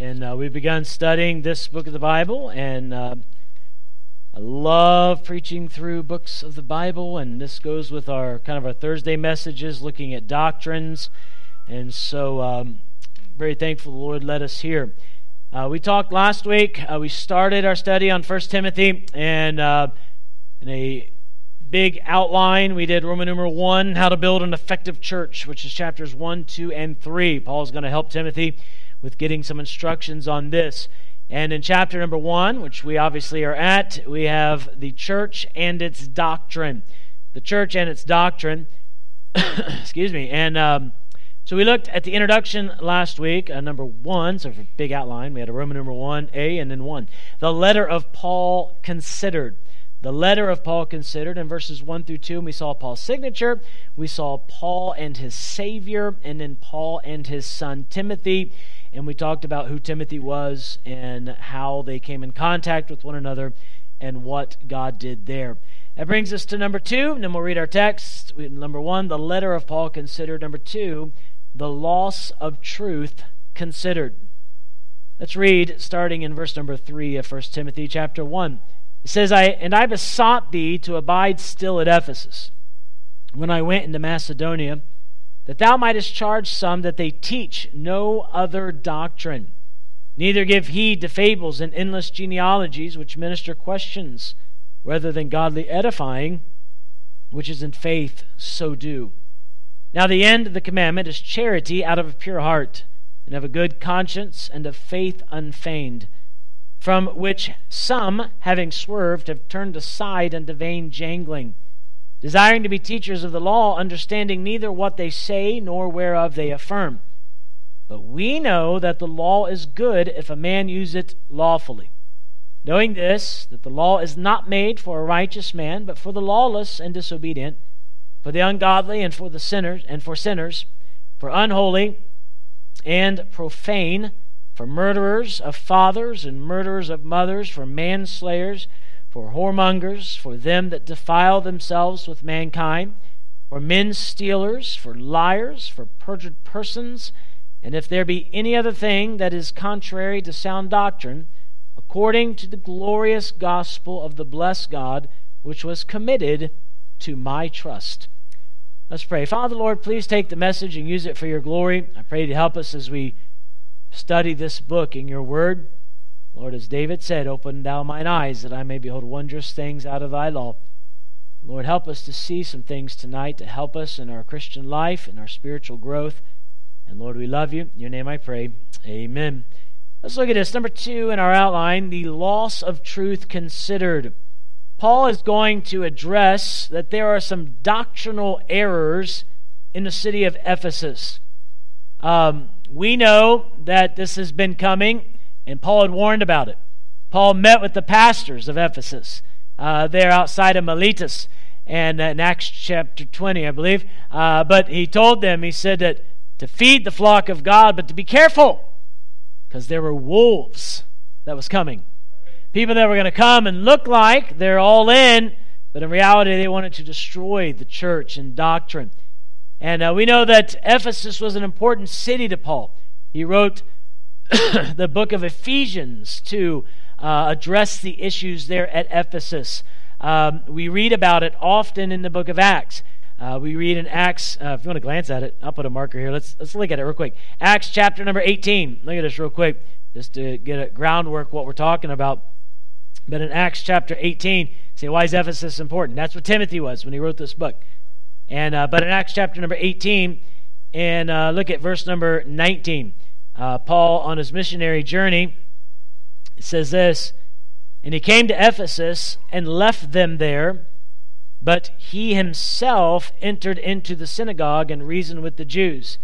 And uh, we've begun studying this book of the Bible, and uh, I love preaching through books of the Bible, and this goes with our kind of our Thursday messages, looking at doctrines. And so, um, very thankful the Lord led us here. Uh, we talked last week. Uh, we started our study on First Timothy, and uh, in a big outline, we did Roman numeral one, how to build an effective church, which is chapters one, two, and three. Paul's going to help Timothy with getting some instructions on this. And in chapter number one, which we obviously are at, we have the church and its doctrine. The church and its doctrine. Excuse me. And um, so we looked at the introduction last week, uh, number one, so for a big outline, we had a Roman number one, A, and then one. The letter of Paul considered the letter of Paul considered in verses 1 through 2. And we saw Paul's signature. We saw Paul and his Savior, and then Paul and his son Timothy. And we talked about who Timothy was and how they came in contact with one another and what God did there. That brings us to number two, and then we'll read our text. Number one, the letter of Paul considered. Number two, the loss of truth considered. Let's read starting in verse number three of 1 Timothy chapter 1. It says, I, And I besought thee to abide still at Ephesus when I went into Macedonia, that thou mightest charge some that they teach no other doctrine, neither give heed to fables and endless genealogies which minister questions rather than godly edifying, which is in faith, so do. Now, the end of the commandment is charity out of a pure heart, and of a good conscience, and of faith unfeigned from which some, having swerved, have turned aside unto vain jangling, desiring to be teachers of the law, understanding neither what they say nor whereof they affirm. But we know that the law is good if a man use it lawfully. Knowing this, that the law is not made for a righteous man, but for the lawless and disobedient, for the ungodly and for the sinners and for sinners, for unholy and profane for murderers of fathers and murderers of mothers, for manslayers, for whoremongers, for them that defile themselves with mankind, for men stealers, for liars, for perjured persons, and if there be any other thing that is contrary to sound doctrine, according to the glorious gospel of the blessed God, which was committed to my trust. Let's pray. Father, Lord, please take the message and use it for your glory. I pray to help us as we study this book in your word. Lord, as David said, open thou mine eyes that I may behold wondrous things out of thy law. Lord, help us to see some things tonight to help us in our Christian life and our spiritual growth. And Lord, we love you. In your name I pray. Amen. Let's look at this. Number two in our outline the loss of truth considered. Paul is going to address that there are some doctrinal errors in the city of Ephesus. Um, we know that this has been coming, and Paul had warned about it. Paul met with the pastors of Ephesus uh, there outside of Miletus, and uh, in Acts chapter 20, I believe. Uh, but he told them, he said that to feed the flock of God, but to be careful, because there were wolves that was coming. People that were going to come and look like they're all in, but in reality, they wanted to destroy the church and doctrine. And uh, we know that Ephesus was an important city to Paul. He wrote the book of Ephesians to uh, address the issues there at Ephesus. Um, we read about it often in the book of Acts. Uh, we read in Acts, uh, if you want to glance at it, I'll put a marker here. Let's, let's look at it real quick. Acts chapter number 18. Look at this real quick, just to get a groundwork what we're talking about. But in Acts chapter 18, say, why is Ephesus important? That's what Timothy was when he wrote this book. And uh, but in Acts chapter number 18, and uh, look at verse number 19. Uh, Paul on his missionary journey says this, and he came to Ephesus and left them there, but he himself entered into the synagogue and reasoned with the Jews.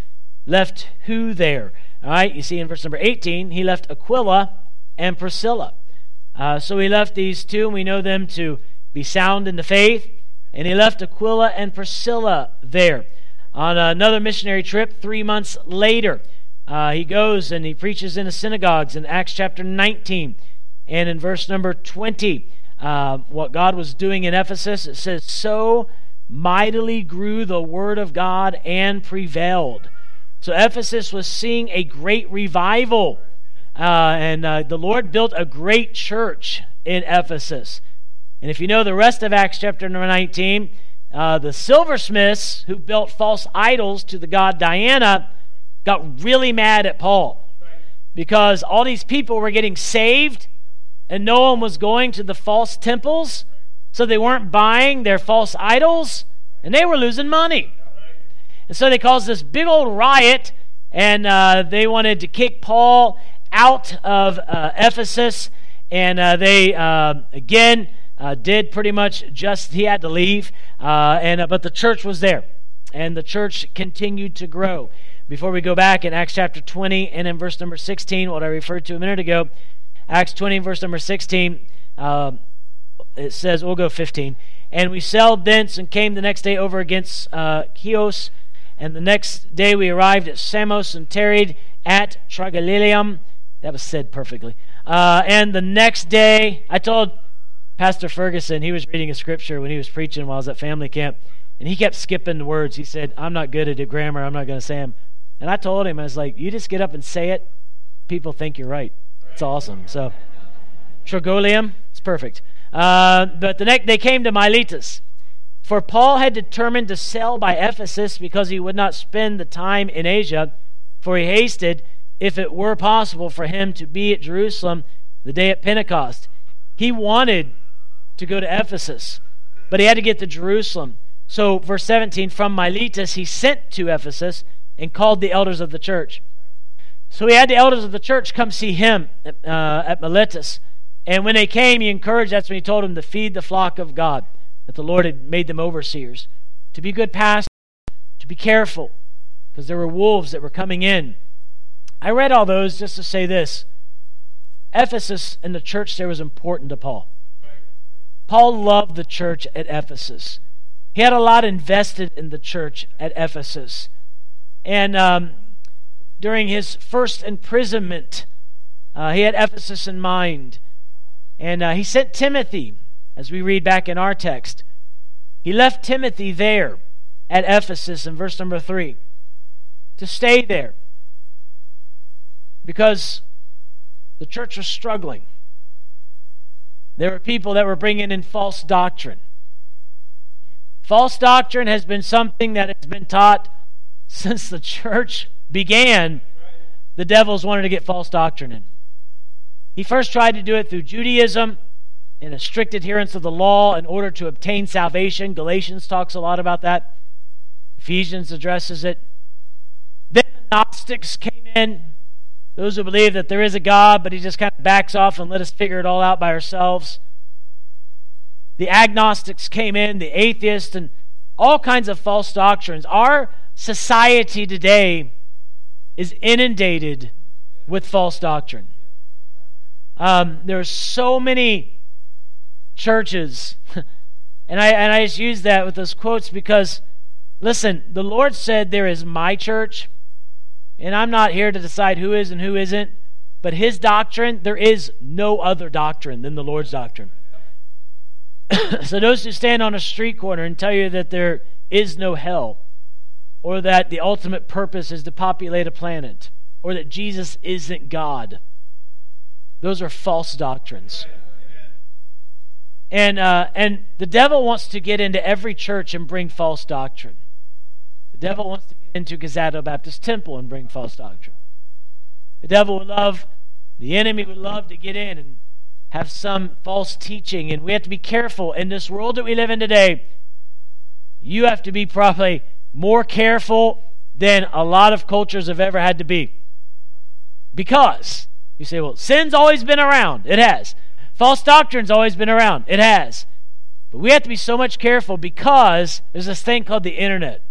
Left who there? All right, you see in verse number 18, he left Aquila and Priscilla. Uh, so he left these two, and we know them to be sound in the faith and he left Aquila and Priscilla there. On another missionary trip, three months later, uh, he goes and he preaches in the synagogues in Acts chapter 19. And in verse number 20, uh, what God was doing in Ephesus, it says, So mightily grew the word of God and prevailed. So Ephesus was seeing a great revival. Uh, and uh, the Lord built a great church in Ephesus. And if you know the rest of Acts chapter number 19, uh, the silversmiths who built false idols to the god Diana got really mad at Paul because all these people were getting saved and no one was going to the false temples, so they weren't buying their false idols and they were losing money. And so they caused this big old riot and uh, they wanted to kick Paul out of uh, Ephesus. And uh, they, uh, again, uh, did pretty much just, he had to leave. Uh, and, but the church was there. And the church continued to grow. Before we go back in Acts chapter 20 and in verse number 16, what I referred to a minute ago, Acts 20 verse number 16, it says, we'll go 15. And we sailed thence and came the next day over against uh, Chios. And the next day we arrived at Samos and tarried at Trogyllium. That was said perfectly. Uh, and the next day, I told Pastor Ferguson, he was reading a scripture when he was preaching while I was at family camp, and he kept skipping the words. He said, I'm not good at grammar, I'm not going to say them. And I told him, I was like, you just get up and say it, people think you're right. It's awesome. So, Trogyllium, it's perfect. Uh, but the next, they came to Miletus. For Paul had determined to sail by Ephesus because he would not spend the time in Asia, for he hasted, if it were possible for him to be at Jerusalem the day at Pentecost. He wanted to go to Ephesus, but he had to get to Jerusalem. So, verse 17, from Miletus he sent to Ephesus and called the elders of the church. So he had the elders of the church come see him uh, at Miletus. And when they came, he encouraged, that's when he told them to feed the flock of God, that the Lord had made them overseers, to be good pastors, to be careful, because there were wolves that were coming in. I read all those just to say this Ephesus and the church there was important to Paul. Paul loved the church at Ephesus. He had a lot invested in the church at Ephesus. And um, during his first imprisonment, uh, he had Ephesus in mind. And uh, he sent Timothy, as we read back in our text. He left Timothy there at Ephesus in verse number 3 to stay there because the church was struggling. There were people that were bringing in false doctrine. False doctrine has been something that has been taught since the church began. The devils wanted to get false doctrine in. He first tried to do it through Judaism and a strict adherence of the law in order to obtain salvation. Galatians talks a lot about that. Ephesians addresses it. Then the Gnostics came in, those who believe that there is a God, but he just kind of backs off and let us figure it all out by ourselves. The agnostics came in, the atheists, and all kinds of false doctrines. Our society today is inundated with false doctrine. Um, there are so many churches, and I and I just use that with those quotes because, listen, the Lord said there is my church, and I'm not here to decide who is and who isn't. But His doctrine, there is no other doctrine than the Lord's doctrine. so those who stand on a street corner and tell you that there is no hell, or that the ultimate purpose is to populate a planet, or that Jesus isn't God those are false doctrines. And, uh, and the devil wants to get into every church and bring false doctrine. The devil wants to get into Gazato Baptist Temple and bring false doctrine. The devil would love, the enemy would love to get in and have some false teaching. And we have to be careful. In this world that we live in today, you have to be probably more careful than a lot of cultures have ever had to be. Because you say, well, sin's always been around. It has. False doctrine's always been around. It has. But we have to be so much careful because there's this thing called the internet.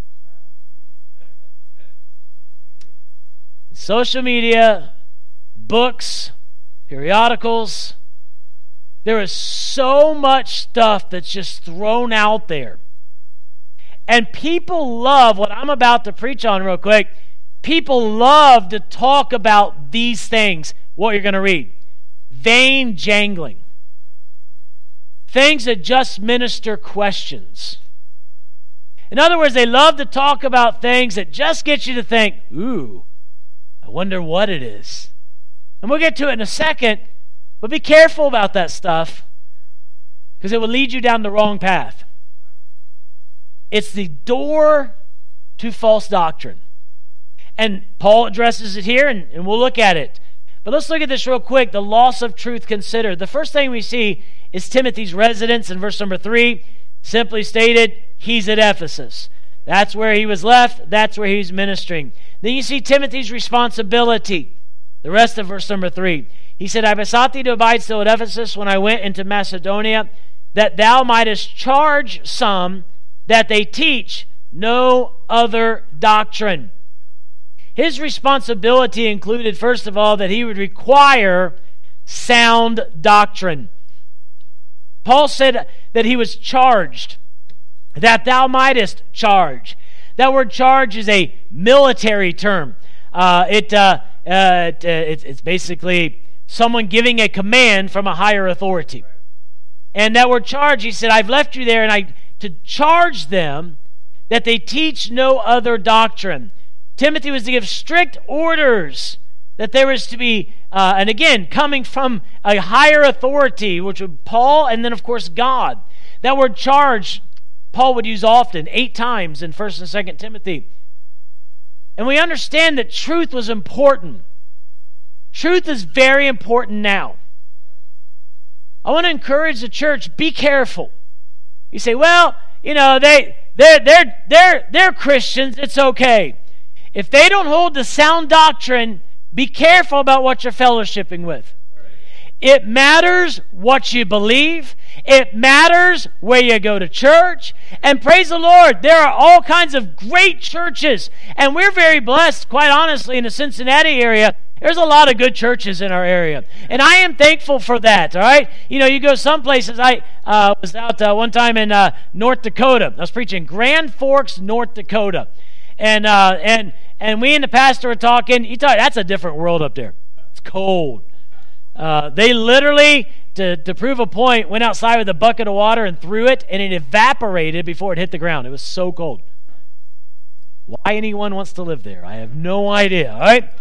Social media, books, periodicals. There is so much stuff that's just thrown out there. And people love what I'm about to preach on, real quick. People love to talk about these things what you're going to read. Vain jangling. Things that just minister questions. In other words, they love to talk about things that just get you to think, ooh, I wonder what it is. And we'll get to it in a second, but be careful about that stuff because it will lead you down the wrong path. It's the door to false doctrine. And Paul addresses it here, and, and we'll look at it. But let's look at this real quick the loss of truth considered. The first thing we see is Timothy's residence in verse number three. Simply stated, he's at Ephesus. That's where he was left, that's where he's ministering. Then you see Timothy's responsibility. The rest of verse number three. He said, I besought thee to abide still at Ephesus when I went into Macedonia, that thou mightest charge some that they teach no other doctrine. His responsibility included, first of all, that he would require sound doctrine. Paul said that he was charged, that thou mightest charge. That word charge is a military term. Uh, it, uh, uh, it, uh, it's basically someone giving a command from a higher authority. And that word charge, he said, I've left you there and I to charge them that they teach no other doctrine. Timothy was to give strict orders that there was to be, uh, and again, coming from a higher authority, which would Paul, and then of course God. That word charge, Paul would use often, eight times in First and Second Timothy. And we understand that truth was important. Truth is very important now. I want to encourage the church: be careful. You say, "Well, you know, they they're they're they're they're Christians. It's okay." If they don't hold the sound doctrine, be careful about what you're fellowshipping with. It matters what you believe. It matters where you go to church. And praise the Lord, there are all kinds of great churches. And we're very blessed, quite honestly, in the Cincinnati area. There's a lot of good churches in our area. And I am thankful for that, all right? You know, you go some places. I uh, was out uh, one time in uh, North Dakota. I was preaching Grand Forks, North Dakota. And, uh, and and we and the pastor were talking. You talk, that's a different world up there. It's cold. Uh, they literally, to, to prove a point, went outside with a bucket of water and threw it, and it evaporated before it hit the ground. It was so cold. Why anyone wants to live there, I have no idea. All right.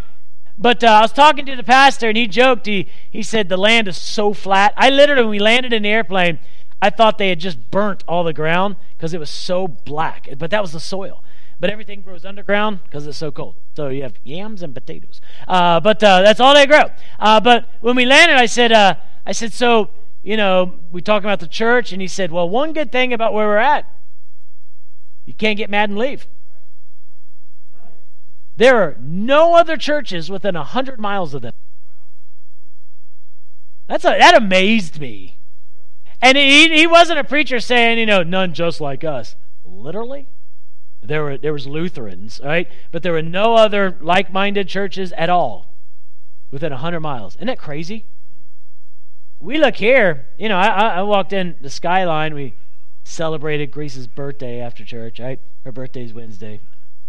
But uh, I was talking to the pastor, and he joked. He, he said, The land is so flat. I literally, when we landed in the airplane, I thought they had just burnt all the ground because it was so black. But that was the soil but everything grows underground because it's so cold. So you have yams and potatoes. Uh, but uh, that's all they grow. Uh, but when we landed, I said, uh, I said, so you know, we talking about the church, and he said, well, one good thing about where we're at, you can't get mad and leave. There are no other churches within a hundred miles of them. That's a, that amazed me. And he, he wasn't a preacher saying, you know, none just like us. Literally. There were there was Lutherans, right? But there were no other like-minded churches at all within hundred miles. Isn't that crazy? We look here. You know, I, I walked in the skyline. We celebrated Grace's birthday after church. Right? Her birthday's Wednesday.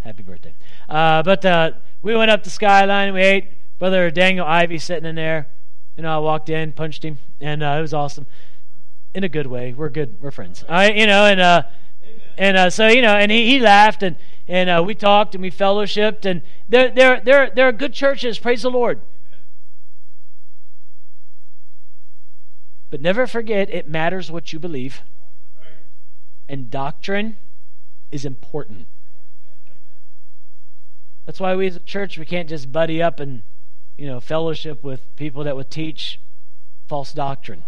Happy birthday! Uh, but uh, we went up the skyline. We ate. Brother Daniel Ivy sitting in there. You know, I walked in, punched him, and uh, it was awesome. In a good way. We're good. We're friends. I, you know, and uh, and uh, so, you know, and he, he laughed and, and uh, we talked and we fellowshipped. And there, there, there, there are good churches, praise the Lord. But never forget, it matters what you believe. And doctrine is important. That's why we as a church, we can't just buddy up and, you know, fellowship with people that would teach false doctrine.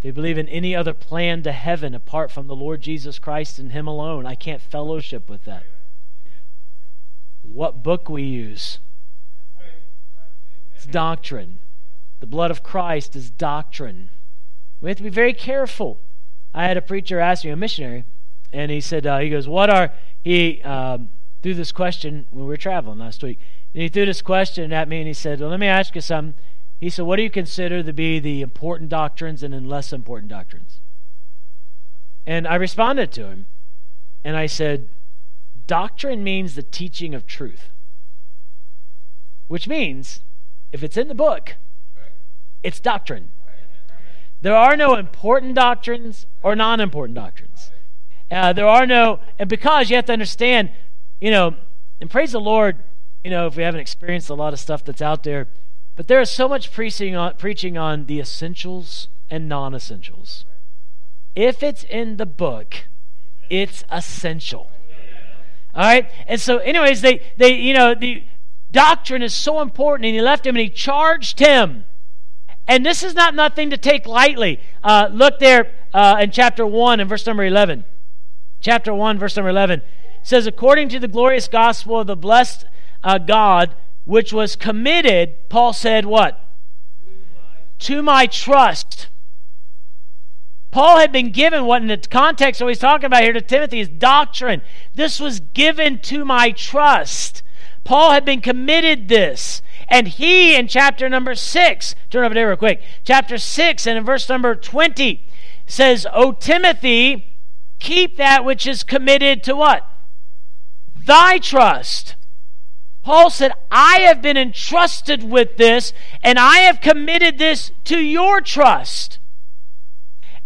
They believe in any other plan to heaven apart from the Lord Jesus Christ and Him alone. I can't fellowship with that. What book we use? It's doctrine. The blood of Christ is doctrine. We have to be very careful. I had a preacher ask me, a missionary, and he said, uh, he goes, What are, he um, threw this question when we were traveling last week. And he threw this question at me and he said, Well, let me ask you something. He said, What do you consider to be the important doctrines and then less important doctrines? And I responded to him and I said, Doctrine means the teaching of truth, which means if it's in the book, it's doctrine. There are no important doctrines or non important doctrines. Uh, there are no, and because you have to understand, you know, and praise the Lord, you know, if we haven't experienced a lot of stuff that's out there, But there is so much preaching on, preaching on the essentials and non essentials. If it's in the book, it's essential. All right? And so, anyways, they, they you know, the doctrine is so important, and he left him and he charged him. And this is not nothing to take lightly. Uh, look there uh, in chapter 1 and verse number 11. Chapter 1, verse number 11 says, According to the glorious gospel of the blessed uh, God, which was committed, Paul said, What? To my trust. Paul had been given what, in the context of what he's talking about here to Timothy, is doctrine. This was given to my trust. Paul had been committed this. And he, in chapter number 6, turn over there real quick, chapter 6 and in verse number 20, says, O Timothy, keep that which is committed to what? Thy trust. Paul said, I have been entrusted with this, and I have committed this to your trust.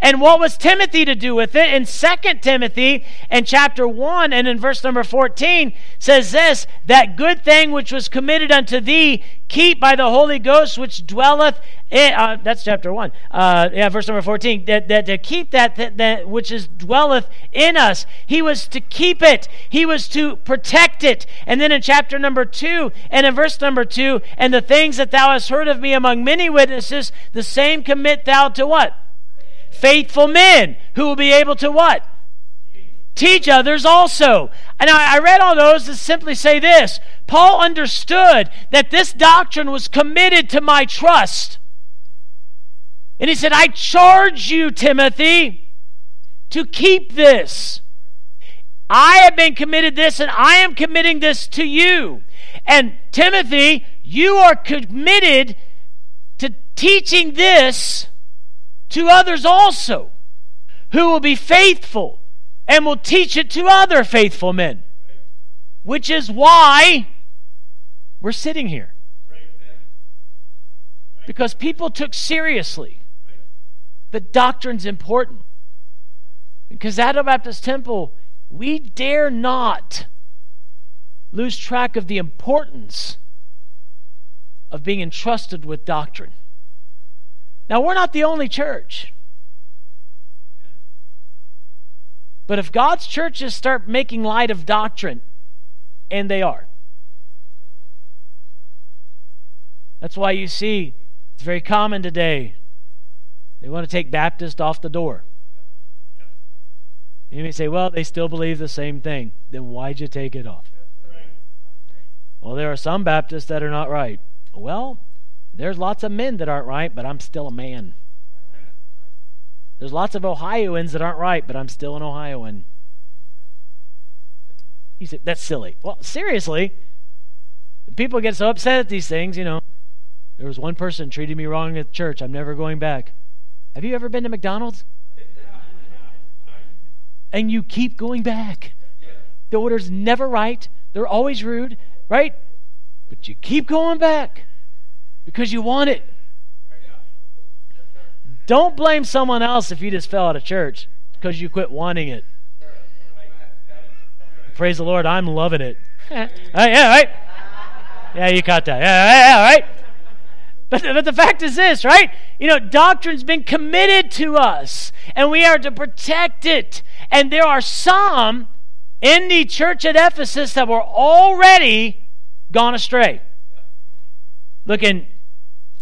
And what was Timothy to do with it? In 2 Timothy in chapter 1 and in verse number 14 says this that good thing which was committed unto thee keep by the Holy Ghost which dwelleth in, uh, that's chapter 1 uh, yeah verse number 14 that, that to keep that, that, that which is dwelleth in us. He was to keep it. He was to protect it. And then in chapter number 2 and in verse number 2 and the things that thou hast heard of me among many witnesses the same commit thou to what faithful men who will be able to what? Teach others also. And I, I read all those to simply say this Paul understood that this doctrine was committed to my trust. And he said, I charge you, Timothy, to keep this. I have been committed this, and I am committing this to you. And Timothy, you are committed to teaching this to others also, who will be faithful and will teach it to other faithful men. Which is why we're sitting here. Because people took seriously that doctrine's important. Because at the Baptist Temple, we dare not lose track of the importance of being entrusted with doctrine. Now, we're not the only church. But if God's churches start making light of doctrine, and they are, that's why you see it's very common today. They want to take Baptist off the door. You may say, well, they still believe the same thing. Then why'd you take it off? Well, there are some Baptists that are not right. Well, there's lots of men that aren't right, but I'm still a man. There's lots of Ohioans that aren't right, but I'm still an Ohioan. You say, that's silly. Well, seriously, people get so upset at these things, you know. There was one person treated me wrong at church. I'm never going back. Have you ever been to McDonald's? And you keep going back. The order's never right. They're always rude, right? But you keep going back because you want it. Don't blame someone else if you just fell out of church because you quit wanting it. Praise the Lord, I'm loving it. uh, yeah, right? Yeah, you caught that. Yeah, yeah, right? But, but the fact is this, right? You know, doctrine's been committed to us, and we are to protect it. And there are some in the church at Ephesus that were already gone astray. Look in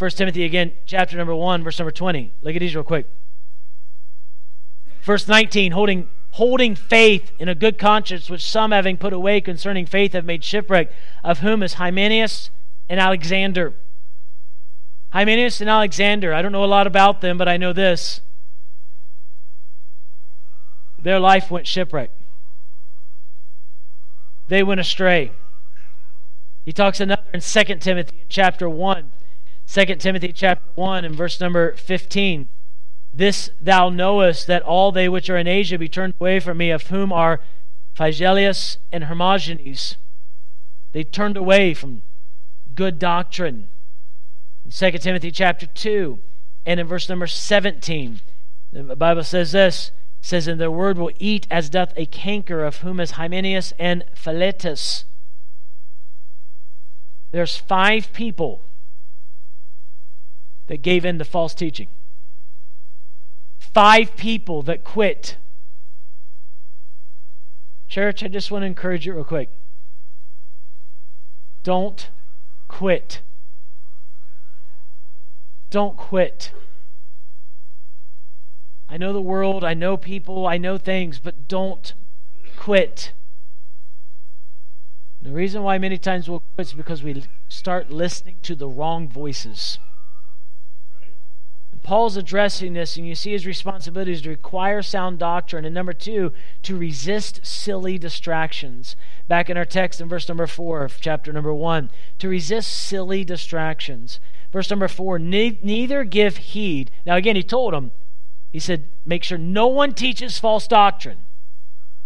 1 Timothy again, chapter number 1, verse number 20. Look at these real quick. Verse 19, holding holding faith in a good conscience, which some having put away concerning faith have made shipwreck, of whom is Hymenaeus and Alexander. Hymenaeus and Alexander, I don't know a lot about them, but I know this. Their life went shipwreck. They went astray. He talks another in 2 Timothy chapter 1 2 Timothy chapter 1 and verse number 15. This thou knowest that all they which are in Asia be turned away from me, of whom are Phygellus and Hermogenes. They turned away from good doctrine. In 2 Timothy chapter 2 and in verse number 17, the Bible says this says, And their word will eat as doth a canker, of whom is Hymenaeus and Philetus. There's five people that gave in to false teaching. Five people that quit. Church, I just want to encourage you real quick. Don't quit. Don't quit. I know the world, I know people, I know things, but don't quit. The reason why many times we'll quit is because we start listening to the wrong voices. Paul's addressing this, and you see his responsibility is to require sound doctrine, and number two, to resist silly distractions. Back in our text in verse number four of chapter number one, to resist silly distractions. Verse number four, neither give heed. Now, again, he told them, he said, make sure no one teaches false doctrine.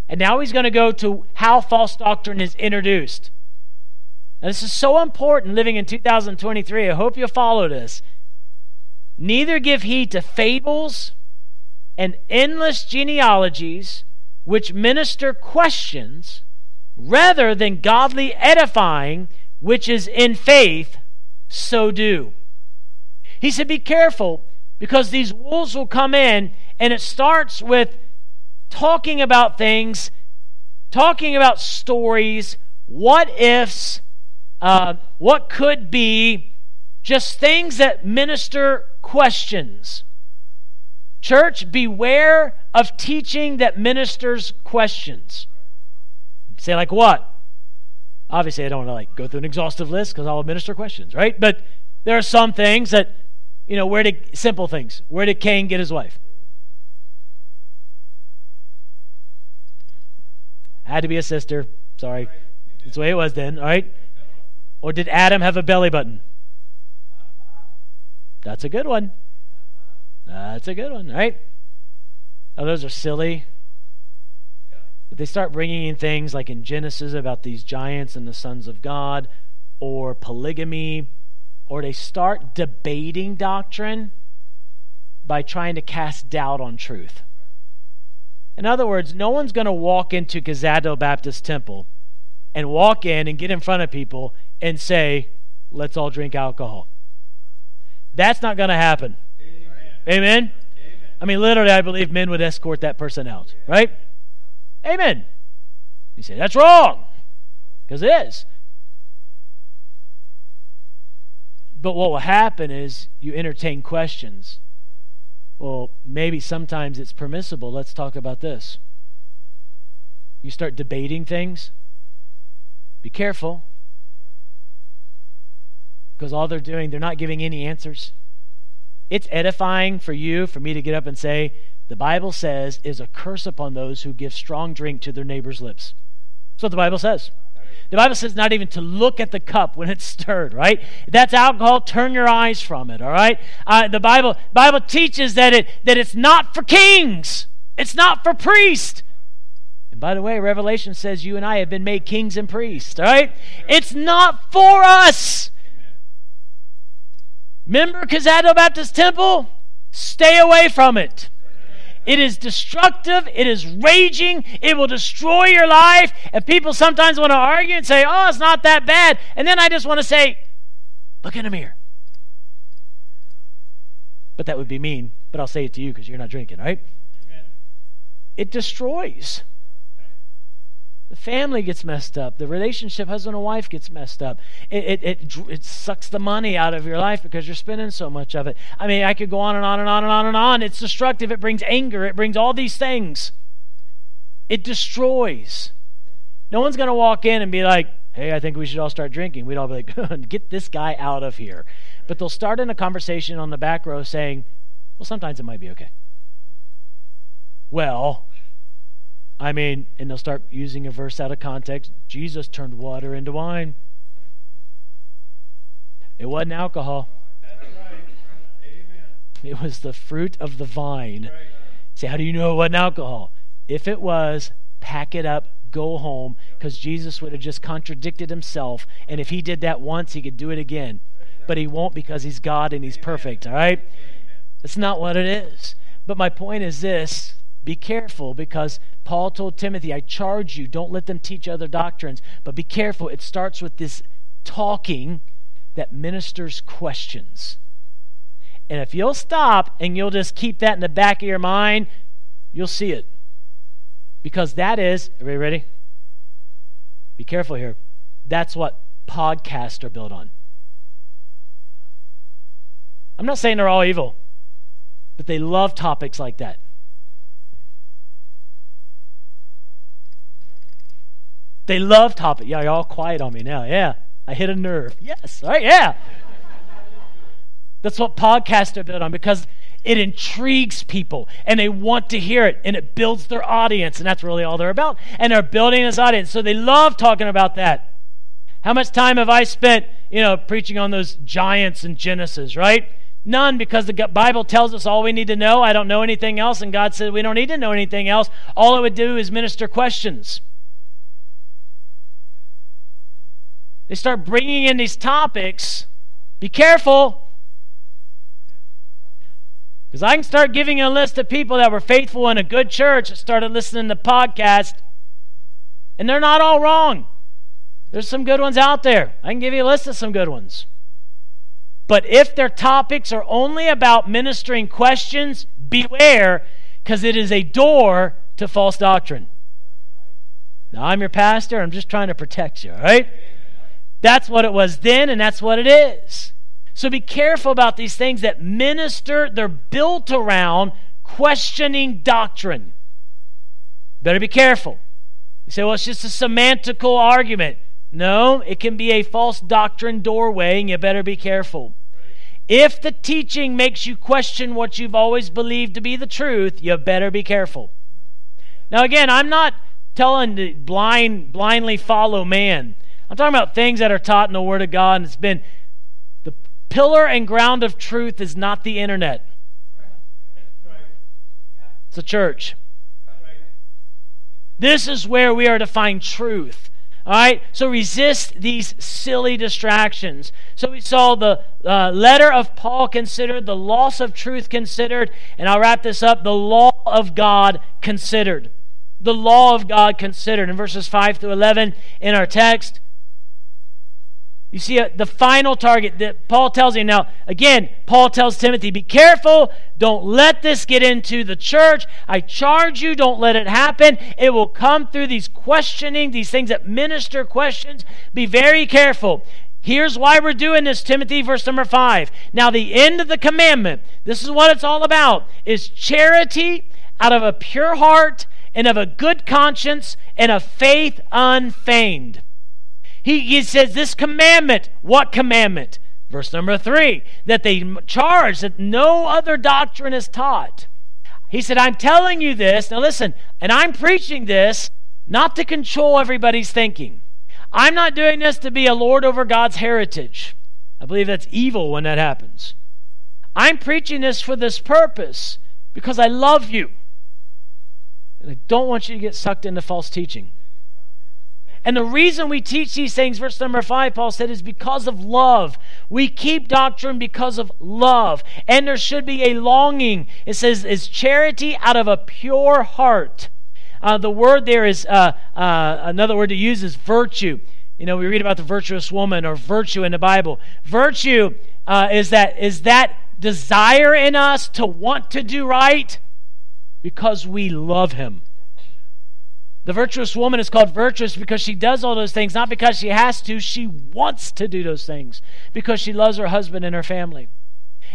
And now he's going to go to how false doctrine is introduced. Now, this is so important living in 2023. I hope you'll follow this. Neither give heed to fables and endless genealogies which minister questions rather than godly edifying, which is in faith, so do. He said, Be careful because these wolves will come in, and it starts with talking about things, talking about stories, what ifs, uh, what could be, just things that minister questions. Church, beware of teaching that ministers questions. Say, like what? Obviously, I don't want to like go through an exhaustive list because I'll minister questions, right? But there are some things that you know, where did simple things? Where did Cain get his wife? Had to be a sister. Sorry. That's the way it was then, all right? Or did Adam have a belly button? That's a good one. That's a good one, right? Oh, those are silly. But they start bringing in things like in Genesis about these giants and the sons of God, or polygamy, or they start debating doctrine by trying to cast doubt on truth. In other words, no one's going to walk into Gazado Baptist Temple and walk in and get in front of people and say, let's all drink alcohol. That's not going to happen. Amen. Amen? Amen? I mean, literally, I believe men would escort that person out, right? Amen. You say, that's wrong. Because it is. But what will happen is you entertain questions. Well, maybe sometimes it's permissible. Let's talk about this. You start debating things. Be careful. Because all they're doing, they're not giving any answers. It's edifying for you, for me to get up and say, the Bible says, is a curse upon those who give strong drink to their neighbor's lips. That's what the Bible says. The Bible says not even to look at the cup when it's stirred, right? that's alcohol, turn your eyes from it, all right? Uh, the Bible, Bible teaches that, it, that it's not for kings, it's not for priests. And by the way, Revelation says you and I have been made kings and priests, all right? It's not for us. Remember Cazado Baptist Temple? Stay away from it. It is destructive. It is raging. It will destroy your life. And people sometimes want to argue and say, oh, it's not that bad. And then I just want to say, look in the mirror. But that would be mean. But I'll say it to you because you're not drinking, right? Amen. It destroys. The family gets messed up. The relationship, husband and wife, gets messed up. It, it, it, it, sucks the money out of your life because you're spending so much of it. I mean, I could go on and on and on and on and on. It's destructive. It brings anger. It brings all these things. It destroys. No one's going to walk in and be like, hey, I think we should all start drinking. We'd all be like, get this guy out of here. But they'll start in a conversation on the back row saying, well, sometimes it might be okay. Well, I mean, and they'll start using a verse out of context. Jesus turned water into wine. It wasn't alcohol. It was the fruit of the vine. Say, how do you know it wasn't alcohol? If it was, pack it up, go home, because Jesus would have just contradicted himself. And if he did that once, he could do it again. But he won't because he's God and he's perfect, all right? That's not what it is. But my point is this be careful because Paul told Timothy, I charge you, don't let them teach other doctrines. But be careful, it starts with this talking that ministers questions. And if you'll stop and you'll just keep that in the back of your mind, you'll see it. Because that is, everybody ready? Be careful here. That's what podcasts are built on. I'm not saying they're all evil, but they love topics like that. They love topics. Yeah, you're all quiet on me now. Yeah, I hit a nerve. Yes, all right, yeah. That's what podcasts are built on because it intrigues people and they want to hear it and it builds their audience, and that's really all they're about. And they're building this audience, so they love talking about that. How much time have I spent, you know, preaching on those giants in Genesis, right? None, because the Bible tells us all we need to know. I don't know anything else, and God said we don't need to know anything else. All it would do is minister questions. They start bringing in these topics. Be careful. Because I can start giving a list of people that were faithful in a good church that started listening to podcasts, and they're not all wrong. There's some good ones out there. I can give you a list of some good ones. But if their topics are only about ministering questions, beware, because it is a door to false doctrine. Now, I'm your pastor. I'm just trying to protect you, all right? That's what it was then, and that's what it is. So be careful about these things that minister, they're built around questioning doctrine. Better be careful. You say, well, it's just a semantical argument. No, it can be a false doctrine doorway, and you better be careful. If the teaching makes you question what you've always believed to be the truth, you better be careful. Now, again, I'm not telling to blind, blindly follow man. I'm talking about things that are taught in the Word of God, and it's been the pillar and ground of truth is not the internet. It's the church. This is where we are to find truth. All right, so resist these silly distractions. So we saw the uh, letter of Paul considered, the loss of truth considered, and I'll wrap this up the law of God considered. The law of God considered. In verses 5 through 11 in our text, you see uh, the final target that Paul tells him. Now, again, Paul tells Timothy, be careful. Don't let this get into the church. I charge you, don't let it happen. It will come through these questioning, these things that minister questions. Be very careful. Here's why we're doing this, Timothy, verse number five. Now, the end of the commandment, this is what it's all about, is charity out of a pure heart and of a good conscience and a faith unfeigned. He, he says, This commandment, what commandment? Verse number three, that they charge that no other doctrine is taught. He said, I'm telling you this. Now listen, and I'm preaching this not to control everybody's thinking. I'm not doing this to be a lord over God's heritage. I believe that's evil when that happens. I'm preaching this for this purpose because I love you. And I don't want you to get sucked into false teaching. And the reason we teach these things, verse number five, Paul said, is because of love. We keep doctrine because of love. And there should be a longing. It says, is charity out of a pure heart. Uh, the word there is, uh, uh, another word to use is virtue. You know, we read about the virtuous woman or virtue in the Bible. Virtue uh, is that is that desire in us to want to do right because we love Him. The virtuous woman is called virtuous because she does all those things, not because she has to, she wants to do those things because she loves her husband and her family.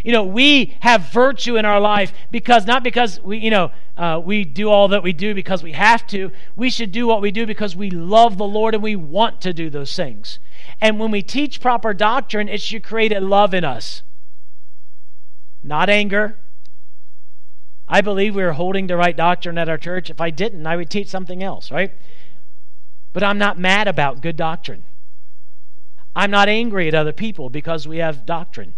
You know, we have virtue in our life because not because we, you know, uh, we do all that we do because we have to. We should do what we do because we love the Lord and we want to do those things. And when we teach proper doctrine, it should create a love in us, not anger, I believe we are holding the right doctrine at our church. If I didn't, I would teach something else, right? But I'm not mad about good doctrine. I'm not angry at other people because we have doctrine.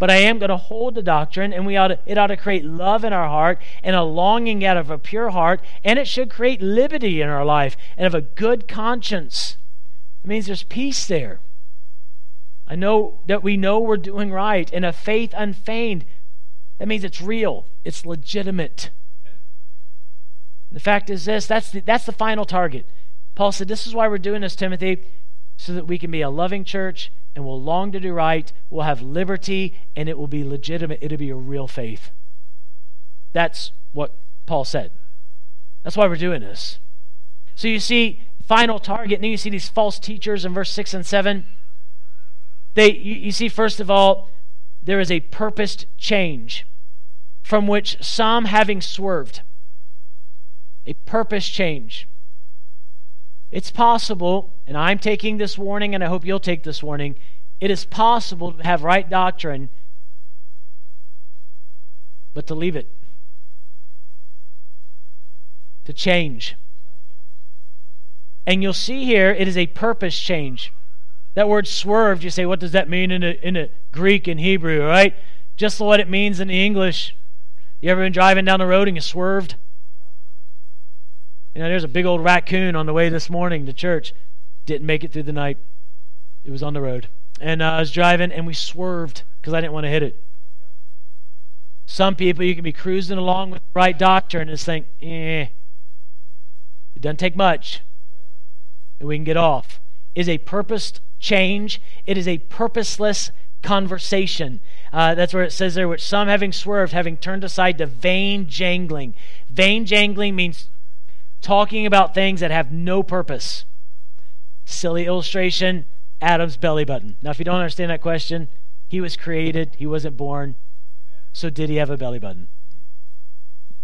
But I am going to hold the doctrine, and we ought to, it ought to create love in our heart and a longing out of a pure heart, and it should create liberty in our life and of a good conscience. It means there's peace there. I know that we know we're doing right, and a faith unfeigned that means it's real, it's legitimate. The fact is this that's the, that's the final target. Paul said, This is why we're doing this, Timothy, so that we can be a loving church and we'll long to do right, we'll have liberty, and it will be legitimate. It'll be a real faith. That's what Paul said. That's why we're doing this. So you see, final target, and then you see these false teachers in verse 6 and 7. They, you, you see, first of all, there is a purposed change from which some having swerved. A purpose change. It's possible, and I'm taking this warning, and I hope you'll take this warning. It is possible to have right doctrine, but to leave it, to change. And you'll see here, it is a purpose change. That word swerved, you say, what does that mean in a, in a Greek and Hebrew, right? Just what it means in English. You ever been driving down the road and you swerved? You know, there's a big old raccoon on the way this morning to church. Didn't make it through the night. It was on the road. And uh, I was driving and we swerved because I didn't want to hit it. Some people, you can be cruising along with the right doctor and just think, eh, it doesn't take much. And we can get off. Is a purposed change, it is a purposeless conversation. Uh, that's where it says there, which some having swerved, having turned aside to vain jangling. Vain jangling means talking about things that have no purpose. Silly illustration Adam's belly button. Now, if you don't understand that question, he was created, he wasn't born. So, did he have a belly button?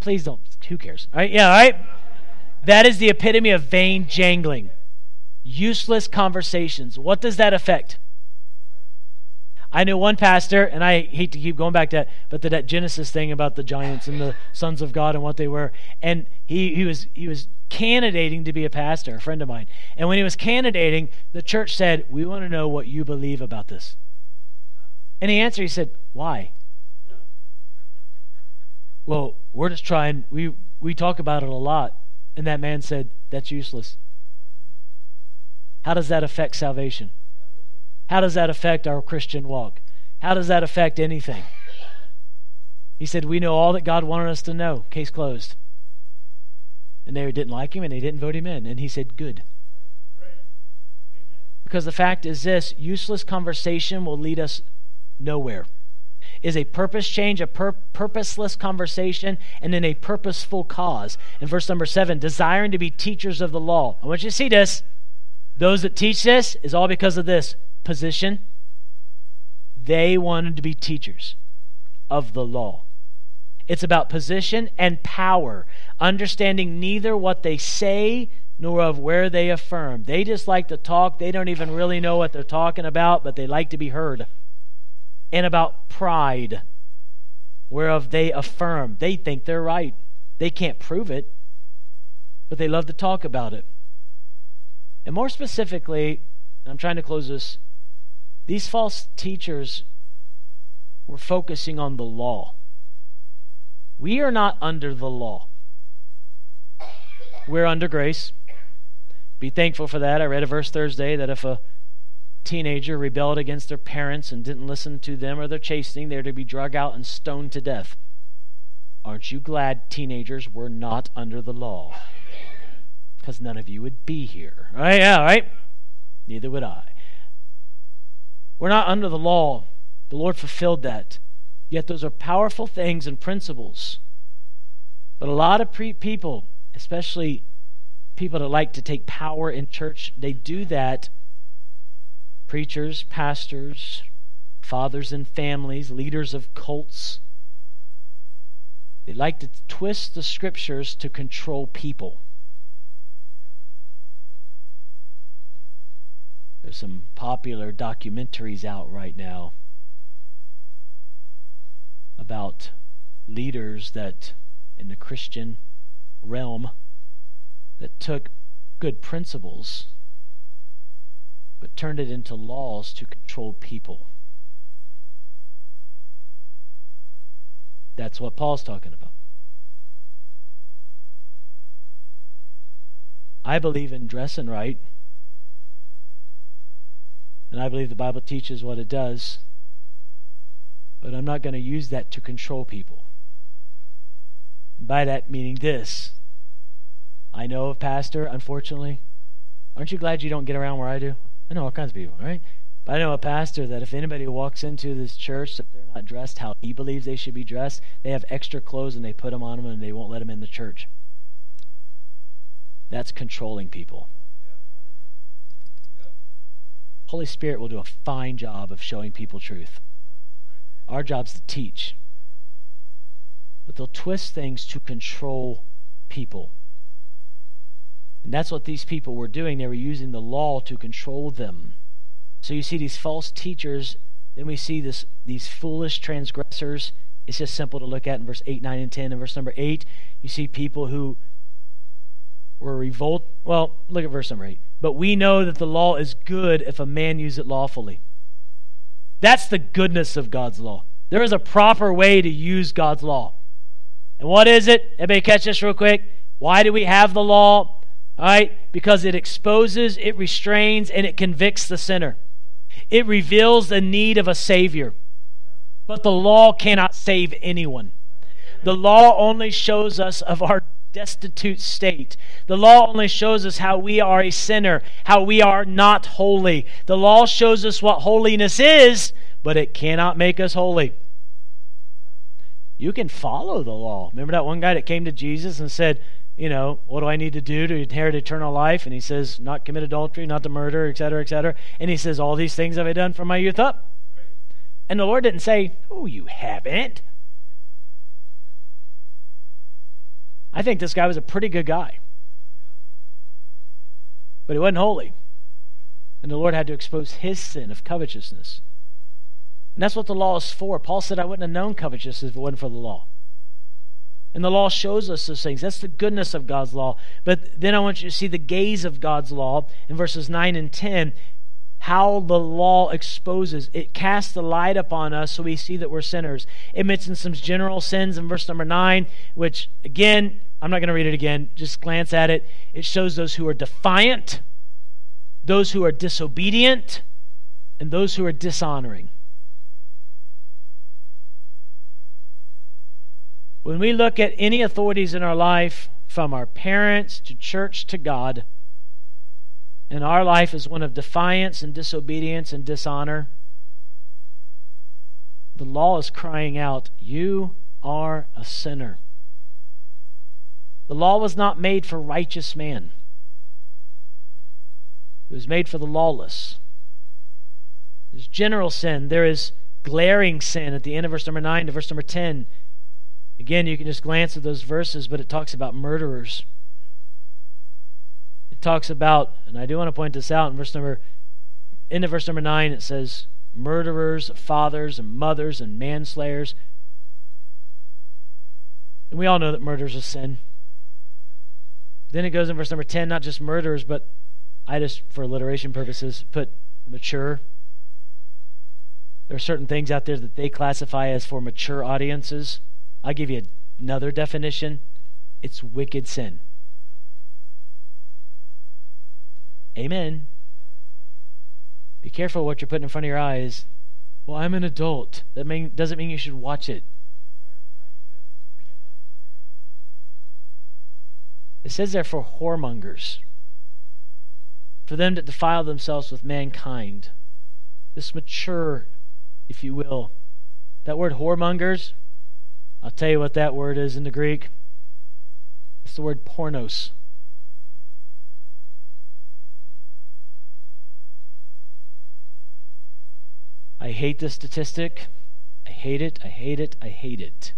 Please don't. Who cares? All right? Yeah, all right? That is the epitome of vain jangling. Useless conversations. What does that affect? I knew one pastor, and I hate to keep going back to that, but to that Genesis thing about the giants and the sons of God and what they were. And he, he was he was candidating to be a pastor, a friend of mine. And when he was candidating, the church said, We want to know what you believe about this. And he answered, he said, Why? Well, we're just trying we we talk about it a lot. And that man said, That's useless. How does that affect salvation? How does that affect our Christian walk? How does that affect anything? He said, We know all that God wanted us to know. Case closed. And they didn't like him and they didn't vote him in. And he said, Good. Because the fact is this useless conversation will lead us nowhere. Is a purpose change, a pur- purposeless conversation, and then a purposeful cause. In verse number seven, desiring to be teachers of the law. I want you to see this. Those that teach this is all because of this position. They wanted to be teachers of the law. It's about position and power, understanding neither what they say nor of where they affirm. They just like to talk. They don't even really know what they're talking about, but they like to be heard. And about pride, whereof they affirm. They think they're right. They can't prove it, but they love to talk about it. And more specifically, I'm trying to close this these false teachers were focusing on the law. We are not under the law. We're under grace. Be thankful for that. I read a verse Thursday that if a teenager rebelled against their parents and didn't listen to them or their chastening, they're to be drug out and stoned to death. Aren't you glad teenagers were not under the law? Because none of you would be here. Right? Yeah, right? Neither would I. We're not under the law. The Lord fulfilled that. Yet those are powerful things and principles. But a lot of pre- people, especially people that like to take power in church, they do that. Preachers, pastors, fathers and families, leaders of cults. They like to twist the scriptures to control people. There's some popular documentaries out right now about leaders that in the Christian realm that took good principles but turned it into laws to control people. That's what Paul's talking about. I believe in dressing right. And I believe the Bible teaches what it does. But I'm not going to use that to control people. And by that, meaning this I know a pastor, unfortunately. Aren't you glad you don't get around where I do? I know all kinds of people, right? But I know a pastor that if anybody walks into this church that they're not dressed how he believes they should be dressed, they have extra clothes and they put them on them and they won't let them in the church. That's controlling people. Holy Spirit will do a fine job of showing people truth. Our job's to teach. But they'll twist things to control people. And that's what these people were doing. They were using the law to control them. So you see these false teachers, then we see this these foolish transgressors. It's just simple to look at in verse 8, 9, and 10. In verse number 8, you see people who were revolt. Well, look at verse number 8. But we know that the law is good if a man use it lawfully. That's the goodness of God's law. There is a proper way to use God's law. And what is it? Everybody catch this real quick. Why do we have the law? All right? Because it exposes, it restrains, and it convicts the sinner. It reveals the need of a Savior. But the law cannot save anyone. The law only shows us of our destitute state. The law only shows us how we are a sinner, how we are not holy. The law shows us what holiness is, but it cannot make us holy. You can follow the law. Remember that one guy that came to Jesus and said, you know, what do I need to do to inherit eternal life? And he says, not commit adultery, not to murder, etc., etc. And he says, all these things have I done from my youth up. And the Lord didn't say, oh, you haven't. I think this guy was a pretty good guy. But he wasn't holy. And the Lord had to expose his sin of covetousness. And that's what the law is for. Paul said, I wouldn't have known covetousness if it wasn't for the law. And the law shows us those things. That's the goodness of God's law. But then I want you to see the gaze of God's law in verses 9 and 10. How the law exposes. It casts the light upon us so we see that we're sinners. It mentions some general sins in verse number 9, which, again, I'm not going to read it again. Just glance at it. It shows those who are defiant, those who are disobedient, and those who are dishonoring. When we look at any authorities in our life, from our parents to church to God, and our life is one of defiance and disobedience and dishonor, the law is crying out, You are a sinner. The law was not made for righteous man. It was made for the lawless. There's general sin. There is glaring sin at the end of verse number 9 to verse number 10. Again, you can just glance at those verses, but it talks about murderers. It talks about, and I do want to point this out in verse number, of verse number nine, it says murderers, fathers, and mothers, and manslayers. And we all know that murder is a sin. Then it goes in verse number 10, not just murderers, but I just, for alliteration purposes, put mature. There are certain things out there that they classify as for mature audiences. I'll give you another definition it's wicked sin. Amen. Be careful what you're putting in front of your eyes. Well, I'm an adult. That mean, doesn't mean you should watch it. It says there for whoremongers, for them that defile themselves with mankind. This mature, if you will. That word whoremongers, I'll tell you what that word is in the Greek. It's the word pornos. I hate this statistic. I hate it. I hate it. I hate it.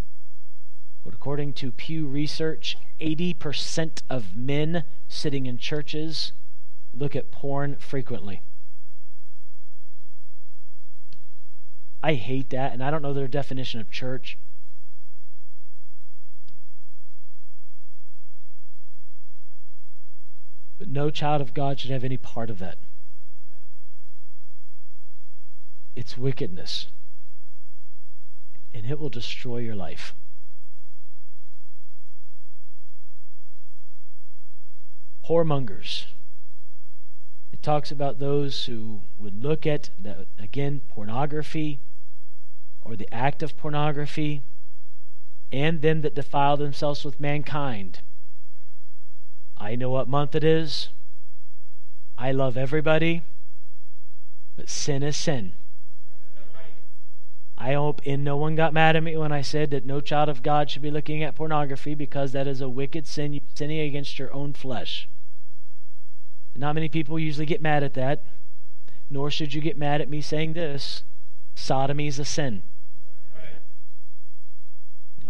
But according to Pew Research, 80% of men sitting in churches look at porn frequently. I hate that, and I don't know their definition of church. But no child of God should have any part of that. It's wickedness. And it will destroy your life. Whoremongers. It talks about those who would look at, the, again, pornography or the act of pornography, and them that defile themselves with mankind I know what month it is. I love everybody. But sin is sin. I hope in no one got mad at me when I said that no child of God should be looking at pornography because that is a wicked sin. You're sinning against your own flesh. Not many people usually get mad at that, nor should you get mad at me saying this sodomy is a sin.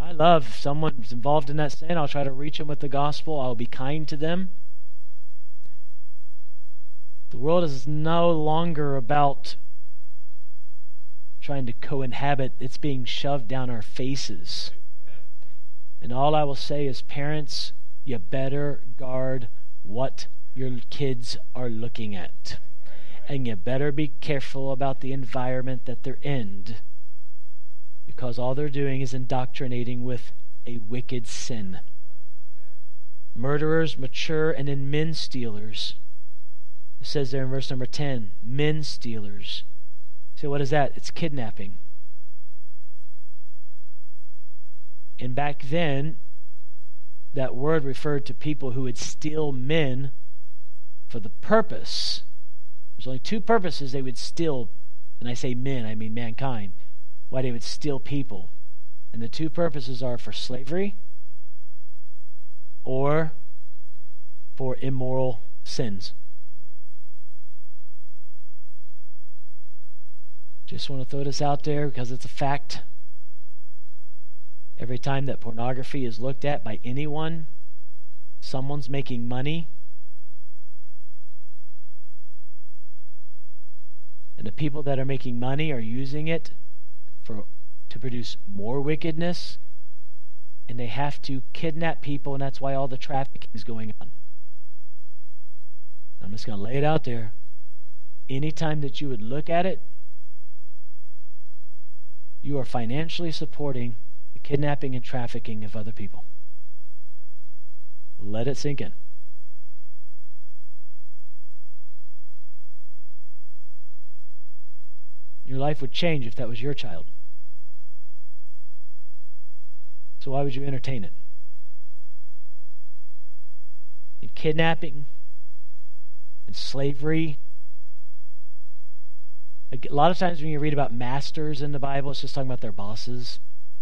I love someone's involved in that sin. I'll try to reach them with the gospel. I'll be kind to them. The world is no longer about trying to co inhabit, it's being shoved down our faces. And all I will say is, parents, you better guard what your kids are looking at. And you better be careful about the environment that they're in. Because all they're doing is indoctrinating with a wicked sin. Murderers mature and in men stealers. It says there in verse number 10 men stealers so, what is that? It's kidnapping. And back then, that word referred to people who would steal men for the purpose. There's only two purposes they would steal, and I say men, I mean mankind, why they would steal people. And the two purposes are for slavery or for immoral sins. Just want to throw this out there because it's a fact. Every time that pornography is looked at by anyone, someone's making money. And the people that are making money are using it for to produce more wickedness. And they have to kidnap people, and that's why all the trafficking is going on. I'm just going to lay it out there. Anytime that you would look at it, you are financially supporting the kidnapping and trafficking of other people. Let it sink in. Your life would change if that was your child. So why would you entertain it? In kidnapping and slavery a lot of times when you read about masters in the Bible, it's just talking about their bosses.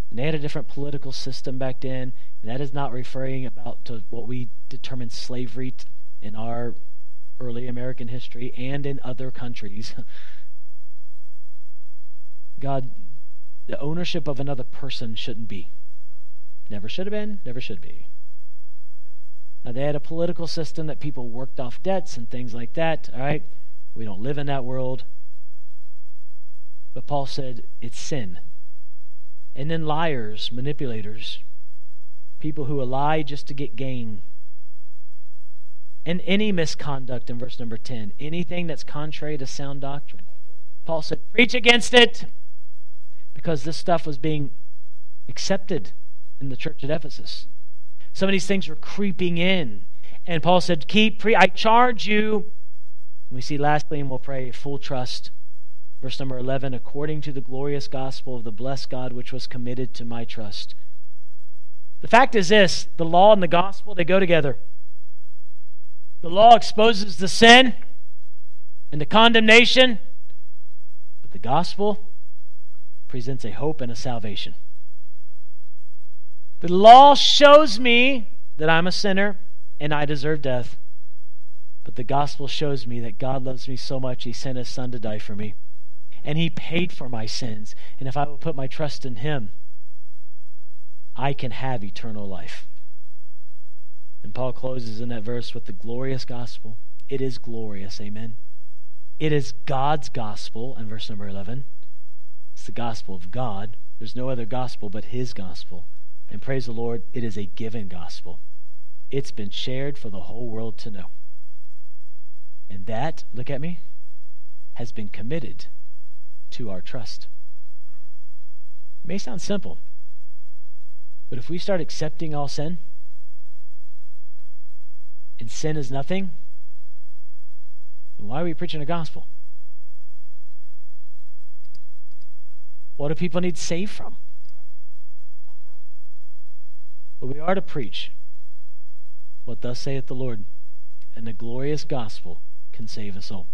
And they had a different political system back then, and that is not referring about to what we determine slavery in our early American history and in other countries. God, the ownership of another person shouldn't be. Never should have been, never should be. Now, they had a political system that people worked off debts and things like that, all right? We don't live in that world. But Paul said it's sin. And then liars, manipulators, people who lie just to get gain. And any misconduct in verse number 10, anything that's contrary to sound doctrine. Paul said, preach against it because this stuff was being accepted in the church at Ephesus. Some of these things were creeping in. And Paul said, Keep pre I charge you. we see lastly, and we'll pray, full trust Verse number 11 according to the glorious gospel of the blessed God which was committed to my trust. The fact is this the law and the gospel, they go together. The law exposes the sin and the condemnation, but the gospel presents a hope and a salvation. The law shows me that I'm a sinner and I deserve death. But the gospel shows me that God loves me so much, He sent His Son to die for me and He paid for my sins. And if I will put my trust in Him, I can have eternal life. And Paul closes in that verse with the glorious gospel. It is glorious, amen. It is God's gospel, in verse number 11. It's the gospel of God. There's no other gospel but His gospel. And praise the Lord, it is a given gospel. It's been shared for the whole world to know. And that, look at me, has been committed to our trust. It may sound simple, but if we start accepting all sin, and sin is nothing, why are we preaching the gospel? What do people need saved from? But we are to preach what thus saith the Lord, and the glorious gospel can save us all.